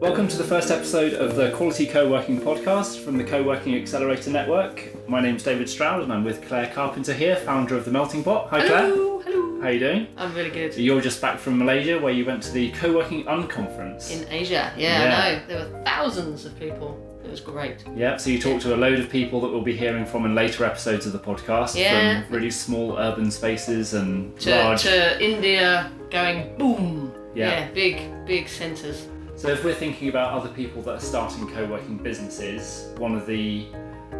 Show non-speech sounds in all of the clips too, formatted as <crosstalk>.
Welcome to the first episode of the Quality Co-working podcast from the Co-working Accelerator Network. My name's David Stroud and I'm with Claire Carpenter here, founder of the Melting Pot. Hi Claire. Hello, hello. How are you doing? I'm really good. You're just back from Malaysia where you went to the Co-working Unconference. In Asia, yeah, Yeah. I know. There were thousands of people. It was great. Yeah, so you talked to a load of people that we'll be hearing from in later episodes of the podcast Yeah. from really small urban spaces and To, large. to India, going boom. Yeah. big, big centres. So if we're thinking about other people that are starting co-working businesses, one of the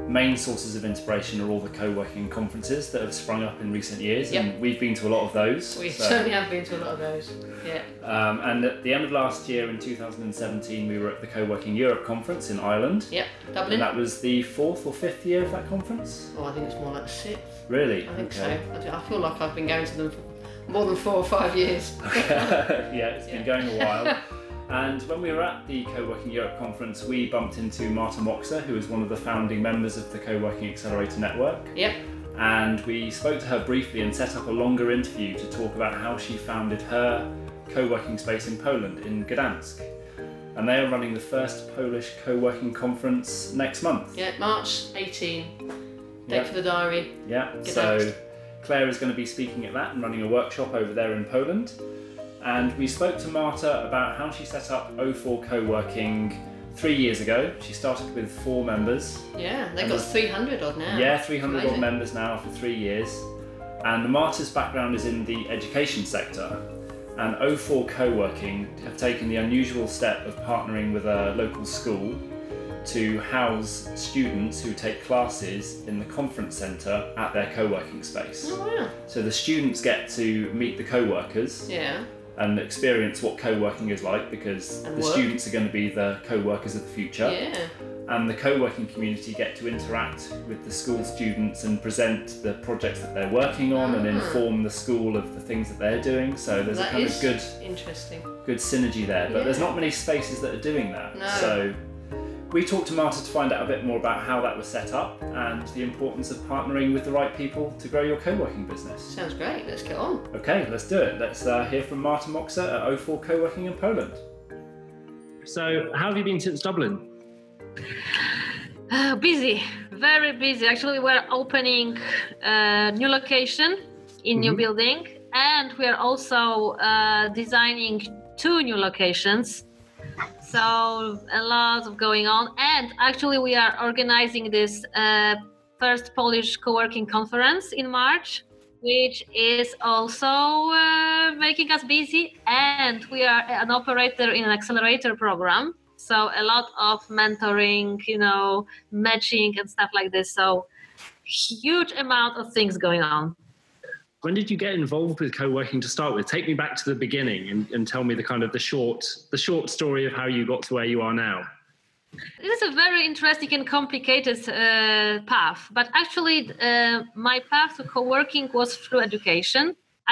main sources of inspiration are all the co-working conferences that have sprung up in recent years, Yep. and we've been to a lot of those. We So, certainly have been to a lot of those. Yeah. um, and at the end of last year, in 2017, we were at the Co-working Europe conference in Ireland, Yep. and Dublin. that was the fourth or fifth year of that conference. Oh, I think it's more like six. Really? I think Okay. so. I, feel like I've been going to them for more than four or five years. <laughs> yeah, it's been going a while. <laughs> And when we were at the Co-working Europe conference, we bumped into Marta Moxa, who is one of the founding members of the Co-working Accelerator Network. Yep. And we spoke to her briefly and set up a longer interview to talk about how she founded her co-working space in Poland, in Gdansk. And they are running the first Polish co-working conference next month. Yeah. March 18. Date Yeah. for the diary. Yeah, so Claire is going to be speaking at that and running a workshop over there in Poland. And we spoke to Marta about how she set up O4 Co-working three years ago. She started with four members. Yeah. They've got 300 odd now. Yeah, 300 odd members now for three years. And Marta's background is in the education sector. And O4 Co-working have taken the unusual step of partnering with a local school to house students who take classes in the conference centre at their co-working space. Oh, wow. So the students get to meet the co-workers Yeah. And experience what co-working is like because And the work. students are going to be the co-workers of the future Yeah. and the co-working community get to interact with the school students and present the projects that they're working on and Ah. inform the school of the things that they're doing. So there's a kind of good interesting. good synergy there, but there's not many spaces that are doing that. No. So we talked to Marta to find out a bit more about how that was set up and the importance of partnering with the right people to grow your co-working business. Sounds great. Let's get on. Okay, let's do it. Let's uh, hear from Marta Moxa at O4 Co-working in Poland. So, how have you been since Dublin? Uh, busy, very busy. Actually, we're opening a new location in new Mhm. building, and we are also uh, designing two new locations. So a lot of going on, and actually, we are organizing this uh, first Polish co-working conference in March, which is also uh, making us busy. And we are an operator in an accelerator program. So a lot of mentoring, you know, matching and stuff like this. So huge amount of things going on. When did you get involved with co-working to start with take me back to the beginning and, and tell me the kind of the short the short story of how you got to where you are now It is a very interesting and complicated uh, path, but actually, uh, my path to co-working was through education.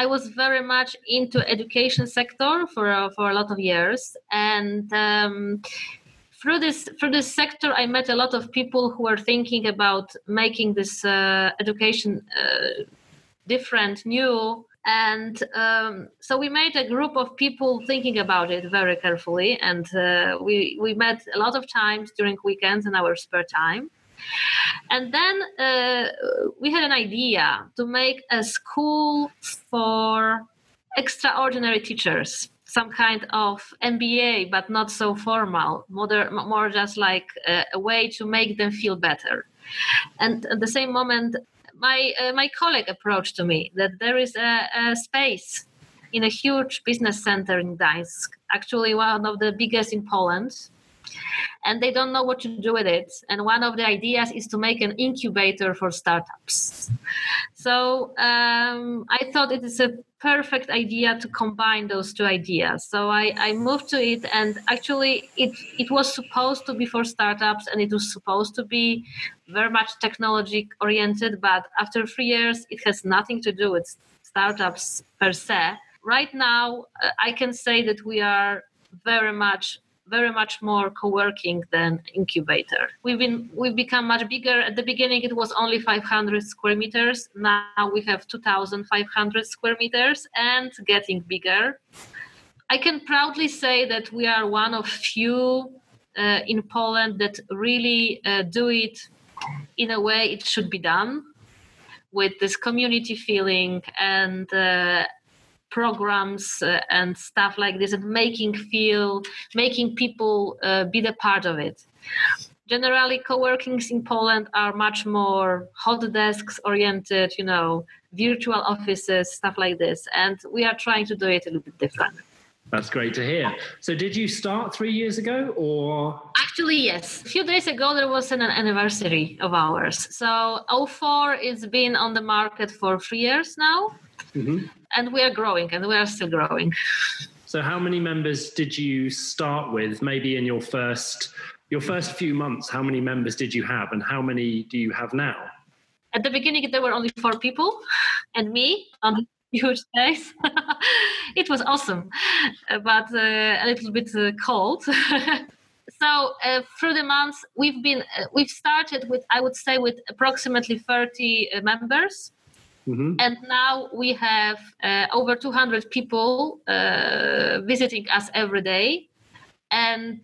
I was very much into education sector for uh, for a lot of years, and um, through this through this sector, I met a lot of people who were thinking about making this uh, education uh, different, new. And um, so we made a group of people thinking about it very carefully, and uh, we we met a lot of times during weekends and our spare time. And then uh, we had an idea to make a school for extraordinary teachers, some kind of MBA, but not so formal, more, more just like a, a way to make them feel better. And at the same moment, my uh, my colleague approached to me that there is a, a space in a huge business center in Gdańsk, actually one of the biggest in Poland, and they don't know what to do with it. And one of the ideas is to make an incubator for startups. So um, I thought it is a perfect idea to combine those two ideas. So I, I moved to it, and actually, it it was supposed to be for startups, and it was supposed to be very much technology oriented. But after three years, it has nothing to do with startups per se. Right now, uh, I can say that we are very much very much more co-working than incubator. We've been we've become much bigger. At the beginning, it was only 500 square meters. Now we have 2,500 square meters and getting bigger. I can proudly say that we are one of few uh, in Poland that really uh, do it in a way it should be done with this community feeling and uh, programs uh, and stuff like this and making feel making people uh, be the part of it generally co-workings in poland are much more hot desks oriented you know virtual offices stuff like this and we are trying to do it a little bit different that's great to hear. So, did you start three years ago, or? Actually, yes. A few days ago, there was an anniversary of ours. So, O4 is been on the market for three years now, mm-hmm. And we are growing, and we are still growing. So, how many members did you start with? Maybe in your first your first few months, how many members did you have, and how many do you have now? At the beginning, there were only four people, and me on <laughs> huge space. <laughs> it was awesome, but uh, a little bit uh, cold. <laughs> so uh, through the months, we've been uh, we've started with I would say with approximately 30 uh, members. Mm-hmm. And now we have uh, over 200 people visiting us every day, and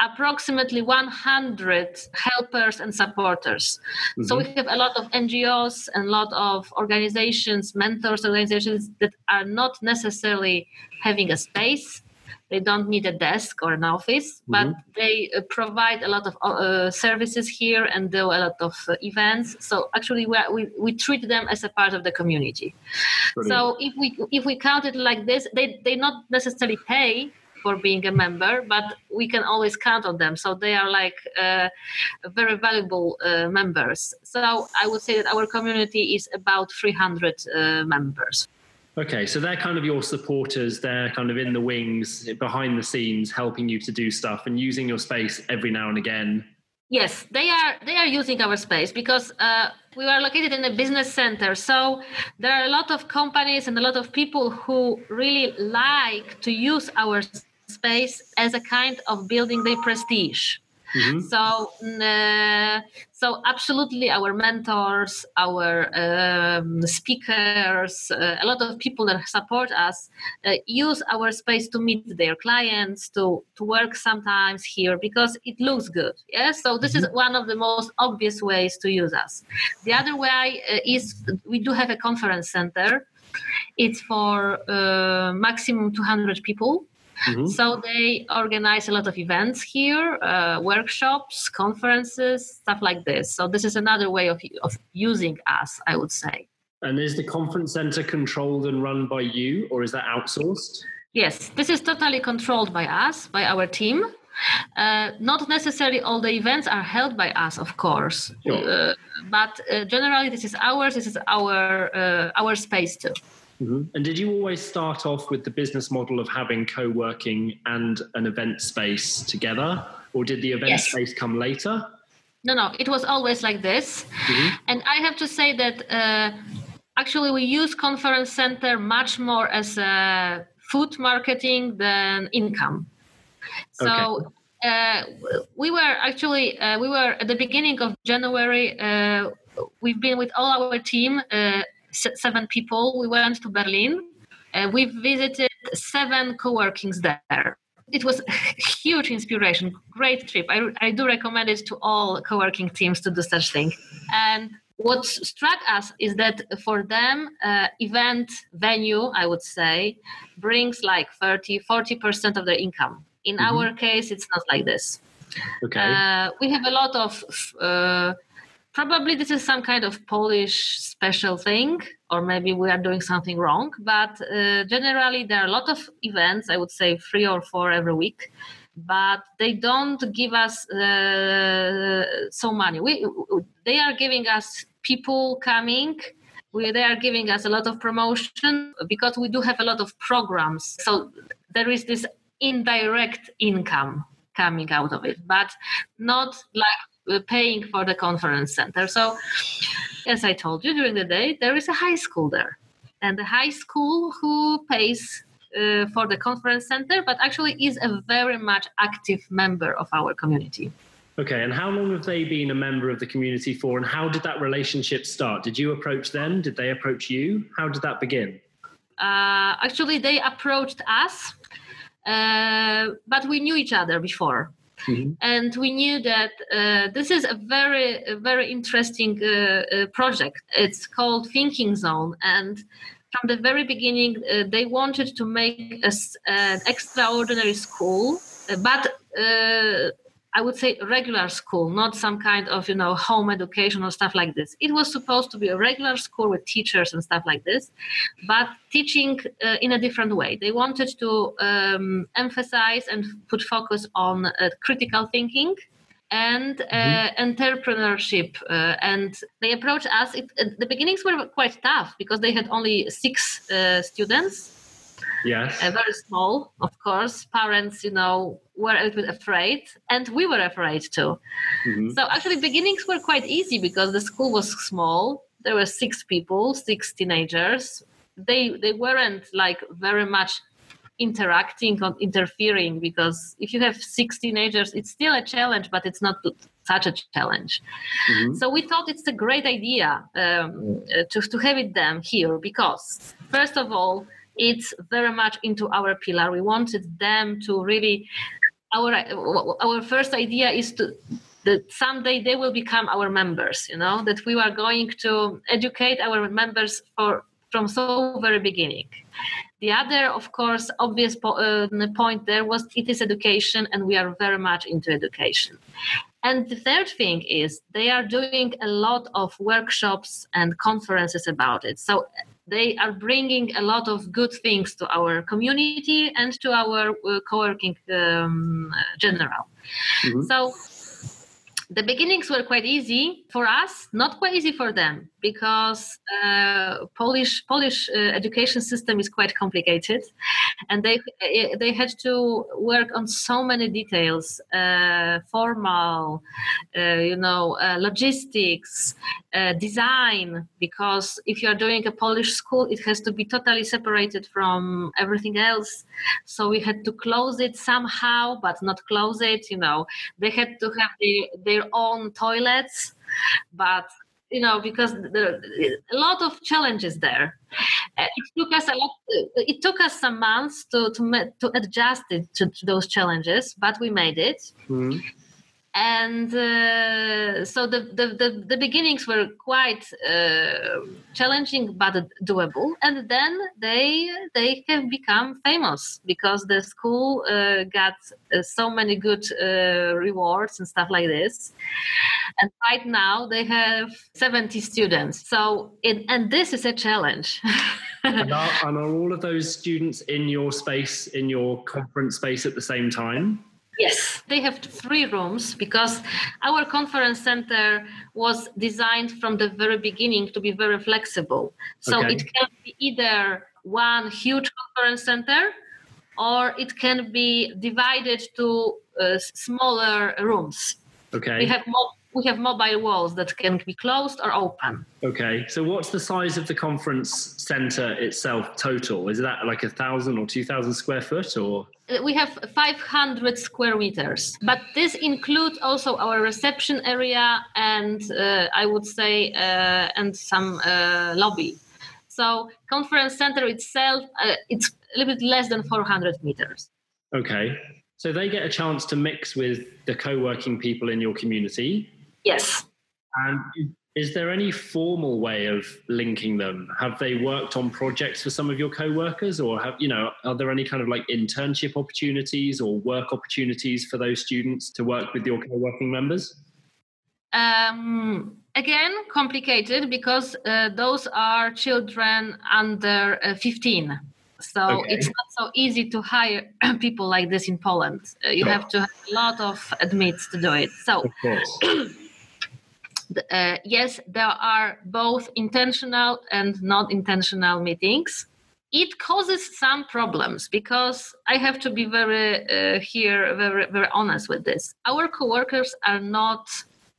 approximately 100 helpers and supporters. Mm-hmm. So we have a lot of NGOs and a lot of organizations, mentors organizations that are not necessarily having a space. They don't need a desk or an office, but mm-hmm. they uh, provide a lot of uh, services here and do a lot of uh, events. So actually, we, we, we treat them as a part of the community. Brilliant. So if we if we count it like this, they they not necessarily pay for being a member, but we can always count on them. So they are like uh, very valuable uh, members. So I would say that our community is about 300 uh, members. Okay, so they're kind of your supporters. They're kind of in the wings, behind the scenes, helping you to do stuff and using your space every now and again. Yes, they are. They are using our space because uh, we are located in a business center. So there are a lot of companies and a lot of people who really like to use our space as a kind of building their prestige. Mm-hmm. So, uh, so absolutely, our mentors, our um, speakers, uh, a lot of people that support us uh, use our space to meet their clients, to to work sometimes here because it looks good. Yes, so this mm-hmm. is one of the most obvious ways to use us. The other way uh, is we do have a conference center. It's for uh, maximum 200 people Mm-hmm. So they organize a lot of events here, uh, workshops, conferences, stuff like this. So this is another way of, of using us, I would say. And is the conference center controlled and run by you, or is that outsourced? Yes, this is totally controlled by us, by our team. Uh, not necessarily all the events are held by us, of course, sure. uh, but uh, generally this is ours. This is our uh, our space too. Mm-hmm. And did you always start off with the business model of having co working and an event space together? Or did the event yes. space come later? No, no, it was always like this. Mm-hmm. And I have to say that uh, actually we use Conference Center much more as a food marketing than income. So okay. Uh, we were actually uh, we were at the beginning of January. Uh, we've been with all our team uh, seven people. We went to Berlin. Uh, we visited seven co-workings there. It was a <laughs> huge inspiration, great trip. I, I do recommend it to all co-working teams to do such thing. And what struck us is that for them, uh, event venue, I would say, brings like 30, 40% of their income. In mm-hmm. our case, it's not like this. Okay. Uh, we have a lot of uh, probably this is some kind of Polish special thing, or maybe we are doing something wrong. But uh, generally, there are a lot of events. I would say three or four every week, but they don't give us uh, so money. We they are giving us people coming. We, they are giving us a lot of promotion because we do have a lot of programs. So there is this indirect income coming out of it, but not like paying for the conference center. So, as I told you during the day, there is a high school there, and the high school who pays uh, for the conference center, but actually is a very much active member of our community. Okay, and how long have they been a member of the community for, and how did that relationship start? Did you approach them? Did they approach you? How did that begin? Uh, actually, they approached us, uh, but we knew each other before. Mm-hmm. And we knew that uh, this is a very, very interesting uh, uh, project. It's called Thinking Zone, and from the very beginning, uh, they wanted to make an extraordinary school, but I would say regular school, not some kind of you know home education or stuff like this. It was supposed to be a regular school with teachers and stuff like this, but teaching uh, in a different way. They wanted to um, emphasize and put focus on uh, critical thinking and uh, mm-hmm. entrepreneurship. Uh, and they approached us. It, the beginnings were quite tough because they had only six uh, students Yes. Uh, very small, of course. Parents, you know, were a little bit afraid, and we were afraid too. Mm-hmm. So actually, beginnings were quite easy because the school was small. There were six people, six teenagers. They they weren't like very much interacting or interfering because if you have six teenagers, it's still a challenge, but it's not such a challenge. Mm-hmm. So we thought it's a great idea um, to, to have it them here because, first of all, it's very much into our pillar. We wanted them to really our our first idea is to that someday they will become our members you know that we are going to educate our members for from so very beginning. The other of course obvious po- uh, point there was it is education and we are very much into education. And the third thing is they are doing a lot of workshops and conferences about it. So they are bringing a lot of good things to our community and to our uh, co-working um, general. Mm-hmm. So the beginnings were quite easy for us, not quite easy for them because uh, Polish Polish uh, education system is quite complicated, and they uh, they had to work on so many details, uh, formal, uh, you know, uh, logistics, design. Because if you are doing a Polish school, it has to be totally separated from everything else. So we had to close it somehow, but not close it. You know, they had to have their, their own toilets but you know because a lot of challenges there. Uh, it took us a lot uh, it took us some months to to, to adjust it to, to those challenges but we made it. Mm-hmm and uh, so the, the, the, the, beginnings were quite uh, challenging but doable. And then they they have become famous because the school uh, got uh, so many good uh, rewards and stuff like this. And right now they have 70 students. So it, and this is a challenge. And, are, <laughs> and are all of those students in your space in your conference space at the same time Yes, they have three rooms because our conference center was designed from the very beginning to be very flexible. So okay. it can be either one huge conference center or it can be divided to uh, smaller rooms. Okay. We have mo- we have mobile walls that can be closed or open. Okay. So what's the size of the conference center itself total? Is that like a thousand or two thousand square foot or? Uh, we have 500 square meters, but this includes also our reception area and uh, I would say uh, and some uh, lobby. So conference center itself, uh, it's a little bit less than 400 meters. Okay. So they get a chance to mix with the co-working people in your community. Yes. And is there any formal way of linking them? Have they worked on projects for some of your co-workers, or have you know? Are there any kind of like internship opportunities or work opportunities for those students to work with your co-working members? Um, again, complicated because uh, those are children under uh, 15. So okay. it's not so easy to hire <clears throat> people like this in Poland. Uh, you sure. have to have a lot of admits to do it. So <clears throat> uh, yes, there are both intentional and non intentional meetings. It causes some problems because I have to be very uh, here, very, very honest with this. Our coworkers are not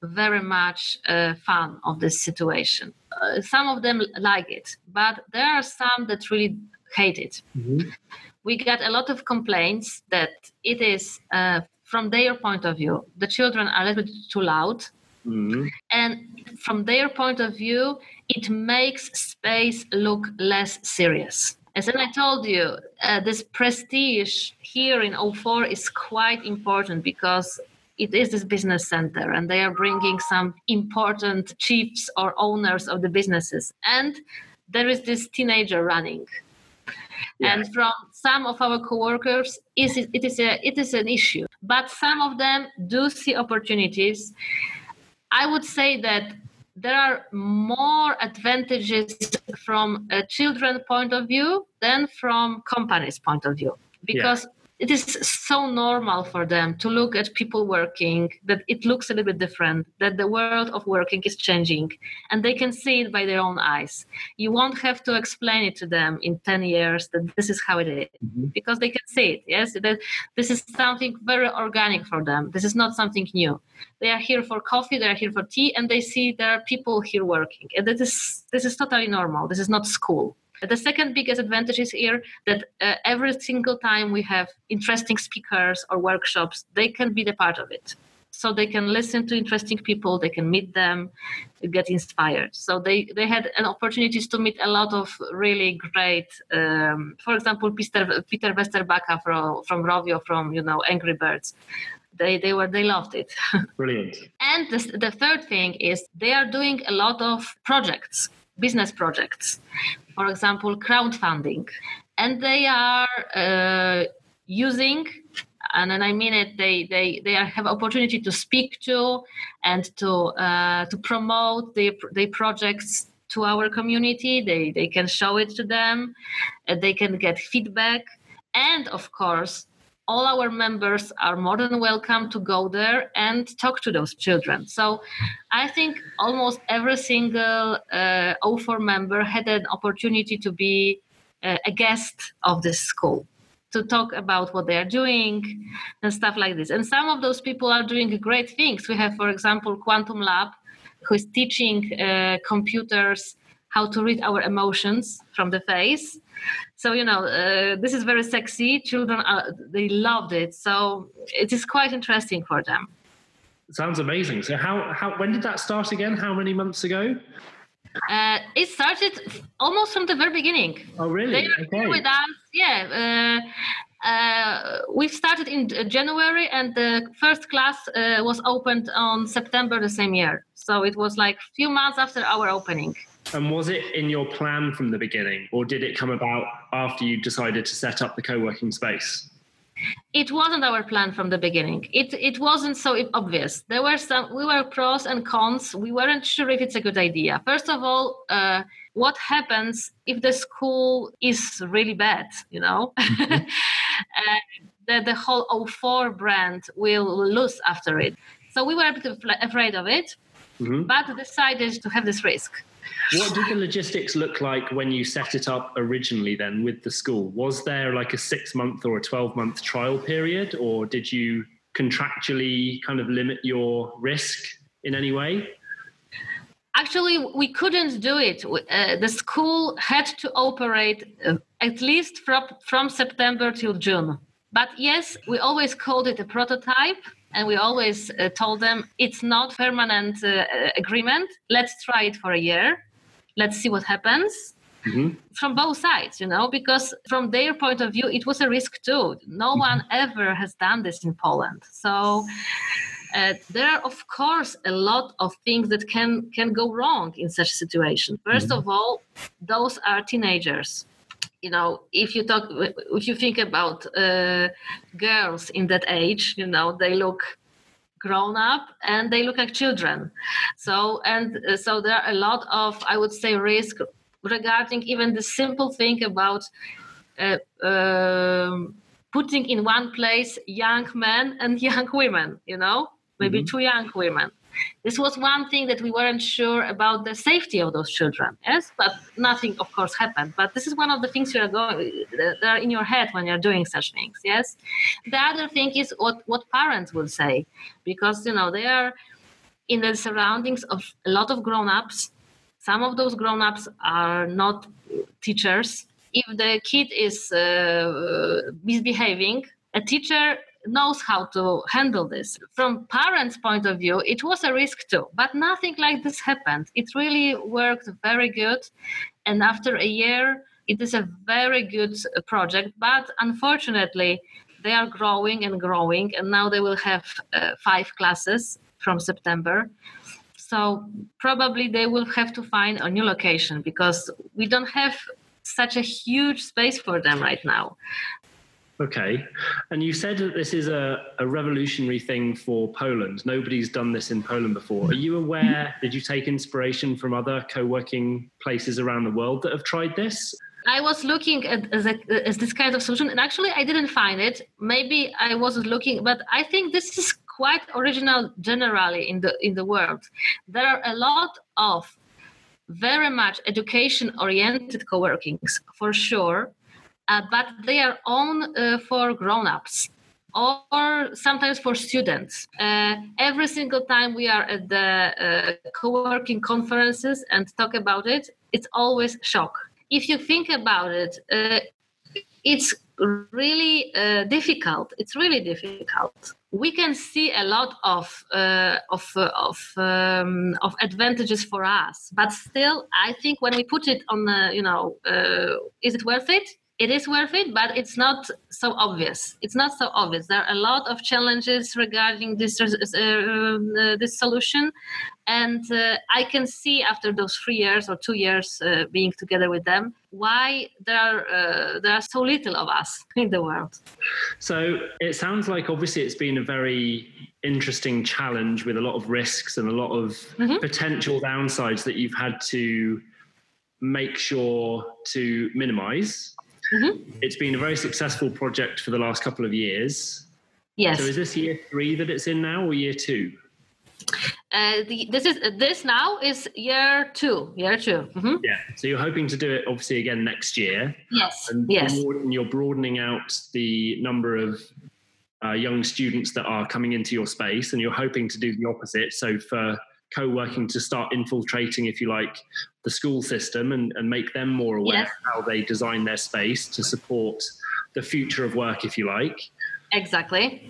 very much uh, fan of this situation. Uh, some of them like it, but there are some that really hate it. Mm-hmm we get a lot of complaints that it is uh, from their point of view the children are a little bit too loud Mhm. and from their point of view it makes space look less serious as I told you, uh, this prestige here in O4 is quite important because it is this business center and they are bringing some important chiefs or owners of the businesses. And there is this teenager running. Yeah. And from some of our coworkers, is it is a it is an issue. But some of them do see opportunities. I would say that there are more advantages from a children point of view than from companies point of view. Because it is so normal for them to look at people working that it looks a little bit different that the world of working is changing and they can see it by their own eyes. You won't have to explain it to them in 10 years that this is how it is Mhm. because they can see it yes? That this is something very organic for them. This is not something new. They are here for coffee they are here for tea and they see there are people here working. And this is this is totally normal. This is not school the second biggest advantage is here that uh, every single time we have interesting speakers or workshops they can be the part of it. So they can listen to interesting people they can meet them get inspired. So they they had an opportunities to meet a lot of really great um, for example peter peter Vesterbacka from from rovio from you know angry birds. They they were they loved it. <laughs> Brilliant. and the, the third thing is they are doing a lot of projects business projects for example crowdfunding and they are uh, using and then I mean it. They they they have opportunity to speak to and to uh, to promote their their projects to our community. They they can show it to them. Uh, they can get feedback, and of course, all our members are more than welcome to go there and talk to those children. So I think almost every single uh, O4 member had an opportunity to be uh, a guest of this school to talk about what they are doing and stuff like this. And some of those people are doing great things. We have, for example, Quantum Lab, who is teaching uh, computers how to read our emotions from the face. So you know, uh, this is very sexy. Children, are, they loved it. So it is quite interesting for them. Sounds amazing. So how how when did that start again? How many months ago? Uh, it started almost from the very beginning. Oh really? They are here with us. Yeah. Uh, uh, we started in uh, January, and the first class uh, was opened on September the same year. So it was like a few months after our opening. And was it in your plan from the beginning, or did it come about after you decided to set up the co-working space? It wasn't our plan from the beginning. It it wasn't so obvious. There were some. We were pros and cons. We weren't sure if it's a good idea. First of all, uh, what happens if the school is really bad? You know, <laughs> uh, the the whole O4 brand will lose after it. So we were a bit afraid of it, Mhm. but decided to have this risk. What did the logistics look like when you set it up originally then with the school? Was there like a six month or a 12 month trial period, or did you contractually kind of limit your risk in any way? Actually, we couldn't do it. Uh, the school had to operate uh, at least from, from September till June. But yes, we always called it a prototype and we always uh, told them it's not permanent uh, agreement. Let's try it for a year. Let's see what happens Mhm. from both sides, you know, because from their point of view, it was a risk too. No one ever has done this in Poland. So uh, there are, of course, a lot of things that can can go wrong in such a situation. 1st of all, those are teenagers. You know, if you talk, if you think about uh, girls in that age, you know, they look grown up and they look like children. So and uh, so there are a lot of, I would say, risk regarding even the simple thing about uh, um, putting in one place young men and <laughs> young women. You know, maybe Mhm. two young women. This was one thing that we weren't sure about the safety of those children. Yes, but nothing, of course, happened. But this is one of the things you are going that are in your head when you're doing such things. Yes. The other thing is what what parents will say, because you know they are in the surroundings of a lot of grown-ups. Some of those grown-ups are not teachers. if the kid is uh, misbehaving, a teacher knows how to handle this. From parents' point of view, it was a risk too, but nothing like this happened. It really worked very good, and after a year, it is a very good project. But unfortunately, they are growing and growing, and now they will have uh, five classes from September. So probably they will have to find a new location because we don't have such a huge space for them right now. Okay. And you said that this is a, a revolutionary thing for Poland. Nobody's done this in Poland before. Are you aware? Did you take inspiration from other co working places around the world that have tried this? I was looking at as, this kind of solution, and actually I didn't find it. Maybe I wasn't looking, but I think this is quite original generally in the in the world. There are a lot of very much education oriented co-workings for sure but they are on uh, for grown-ups or sometimes for students. Uh, every single time we are at the uh, co-working conferences and talk about it, it's always shock. If you think about it, uh, it's really uh, difficult. It's really difficult. We can see a lot of uh, of uh, of um, of advantages for us, but still, I think when we put it on, the, you know, uh, is it worth it? It is worth it, but it's not so obvious. It's not so obvious. There are a lot of challenges regarding this uh, uh, this solution, and uh, I can see after those three years or two years uh, being together with them why there are uh, there are so little of us <laughs> in the world. So it sounds like obviously it's been a very interesting challenge with a lot of risks and a lot of mm-hmm. potential downsides that you've had to make sure to minimize Mm-hmm. It's been a very successful project for the last couple of years. Yes. So is this year three that it's in now, or year two? Uh, the, this is this now is year two. Year 2 mm-hmm. Yeah. So you're hoping to do it obviously again next year. Yes. And yes. and you're broadening out the number of uh, young students that are coming into your space, and you're hoping to do the opposite. So for co-working to start infiltrating, if you like, the school system and, and make them more aware yes. of how they design their space to support the future of work, if you like. Exactly.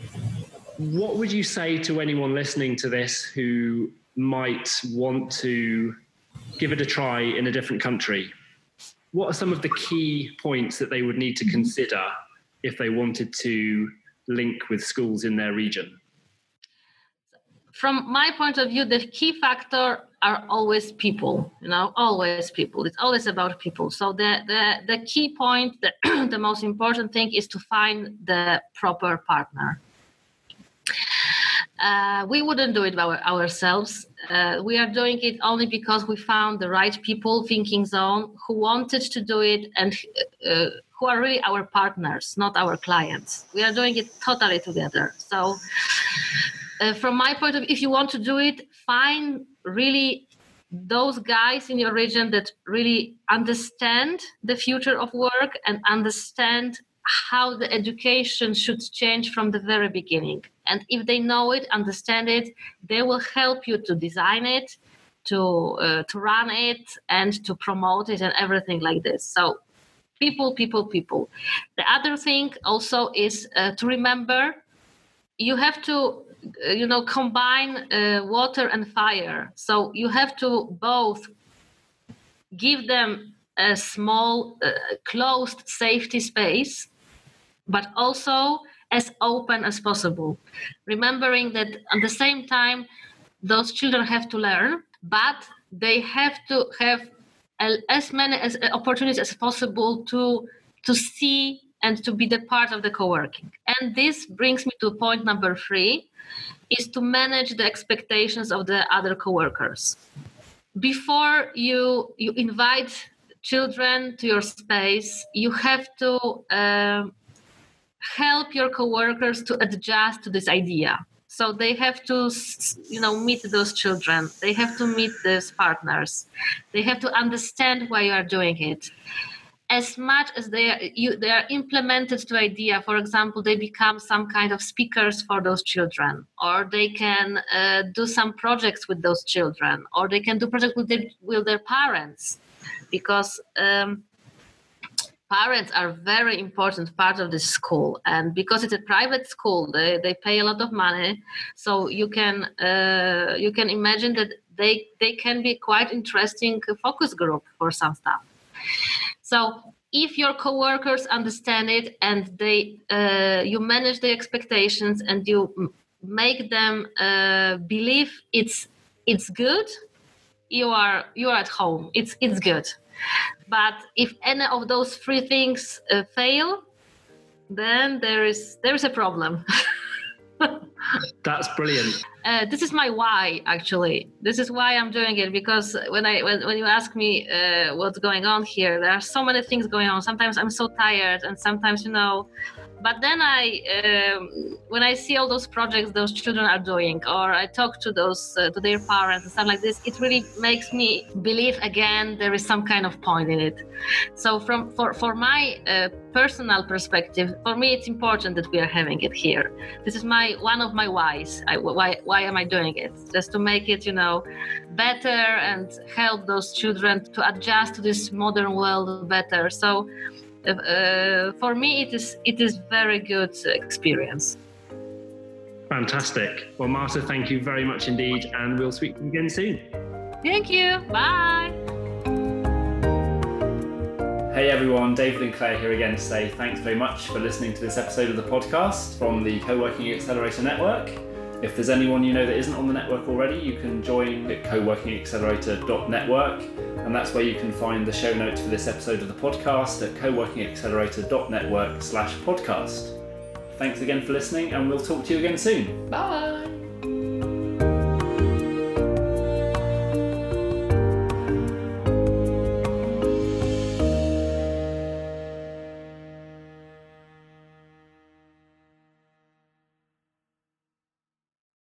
What would you say to anyone listening to this who might want to give it a try in a different country? What are some of the key points that they would need to consider if they wanted to link with schools in their region? From my point of view, the key factor are always people. You know, always people. It's always about people. So the the the key point, the, <clears throat> the most important thing is to find the proper partner. Uh, we wouldn't do it our, ourselves. Uh, we are doing it only because we found the right people, thinking zone, who wanted to do it and uh, who are really our partners, not our clients. We are doing it totally together. So uh, from my point of view, if you want to do it, find really those guys in your region that really understand the future of work and understand how the education should change from the very beginning. And if they know it, understand it, they will help you to design it, to uh, to run it, and to promote it, and everything like this. So, people, people, people. The other thing also is uh, to remember you have to you know combine uh, water and fire. So you have to both give them a small uh, closed safety space but also as open as possible. Remembering that at the same time those children have to learn but they have to have as many as opportunities as possible to to see and to be the part of the co-working and this brings me to point number three is to manage the expectations of the other coworkers. Before you you invite children to your space, you have to uh, help your coworkers to adjust to this idea. So they have to, you know, meet those children. They have to meet these partners. They have to understand why you are doing it as much as they are, you, they are implemented to idea. For example they become some kind of speakers for those children or they can uh, do some projects with those children or they can do projects with their, with their parents. Because um, parents are very important part of this school and because it's a private school they, they pay a lot of money. So you can uh, you can imagine that they they can be quite interesting focus group for some stuff so if your coworkers understand it and they uh, you manage the expectations and you make them uh, believe it's it's good you are you are at home. It's it's good. But if any of those three things uh, fail then there is there is a problem <laughs> That's brilliant. Uh, this is my why actually. This is why I'm doing it because when I when, when you ask me uh, what's going on here, there are so many things going on. Sometimes I'm so tired, and sometimes you know but then i um, when i see all those projects those children are doing or i talk to those uh, to their parents and stuff like this it really makes me believe again there is some kind of point in it. So from for for my uh, personal perspective for me it's important that we are having it here. This is my one of my whys. I, why why am i doing it? Just to make it you know better and help those children to adjust to this modern world better. So uh, for me it is it is very good experience. Fantastic. Well marta thank you very much indeed and we'll speak again soon. Thank you. Bye. Hey everyone, David and Claire here again to say thanks very much for listening to this episode of the podcast from the Co-working Accelerator Network. If there's anyone you know that isn't on the network already, you can join at coworkingaccelerator.network, and that's where you can find the show notes for this episode of the podcast at coworkingaccelerator.network slash podcast. Thanks again for listening, and we'll talk to you again soon. Bye.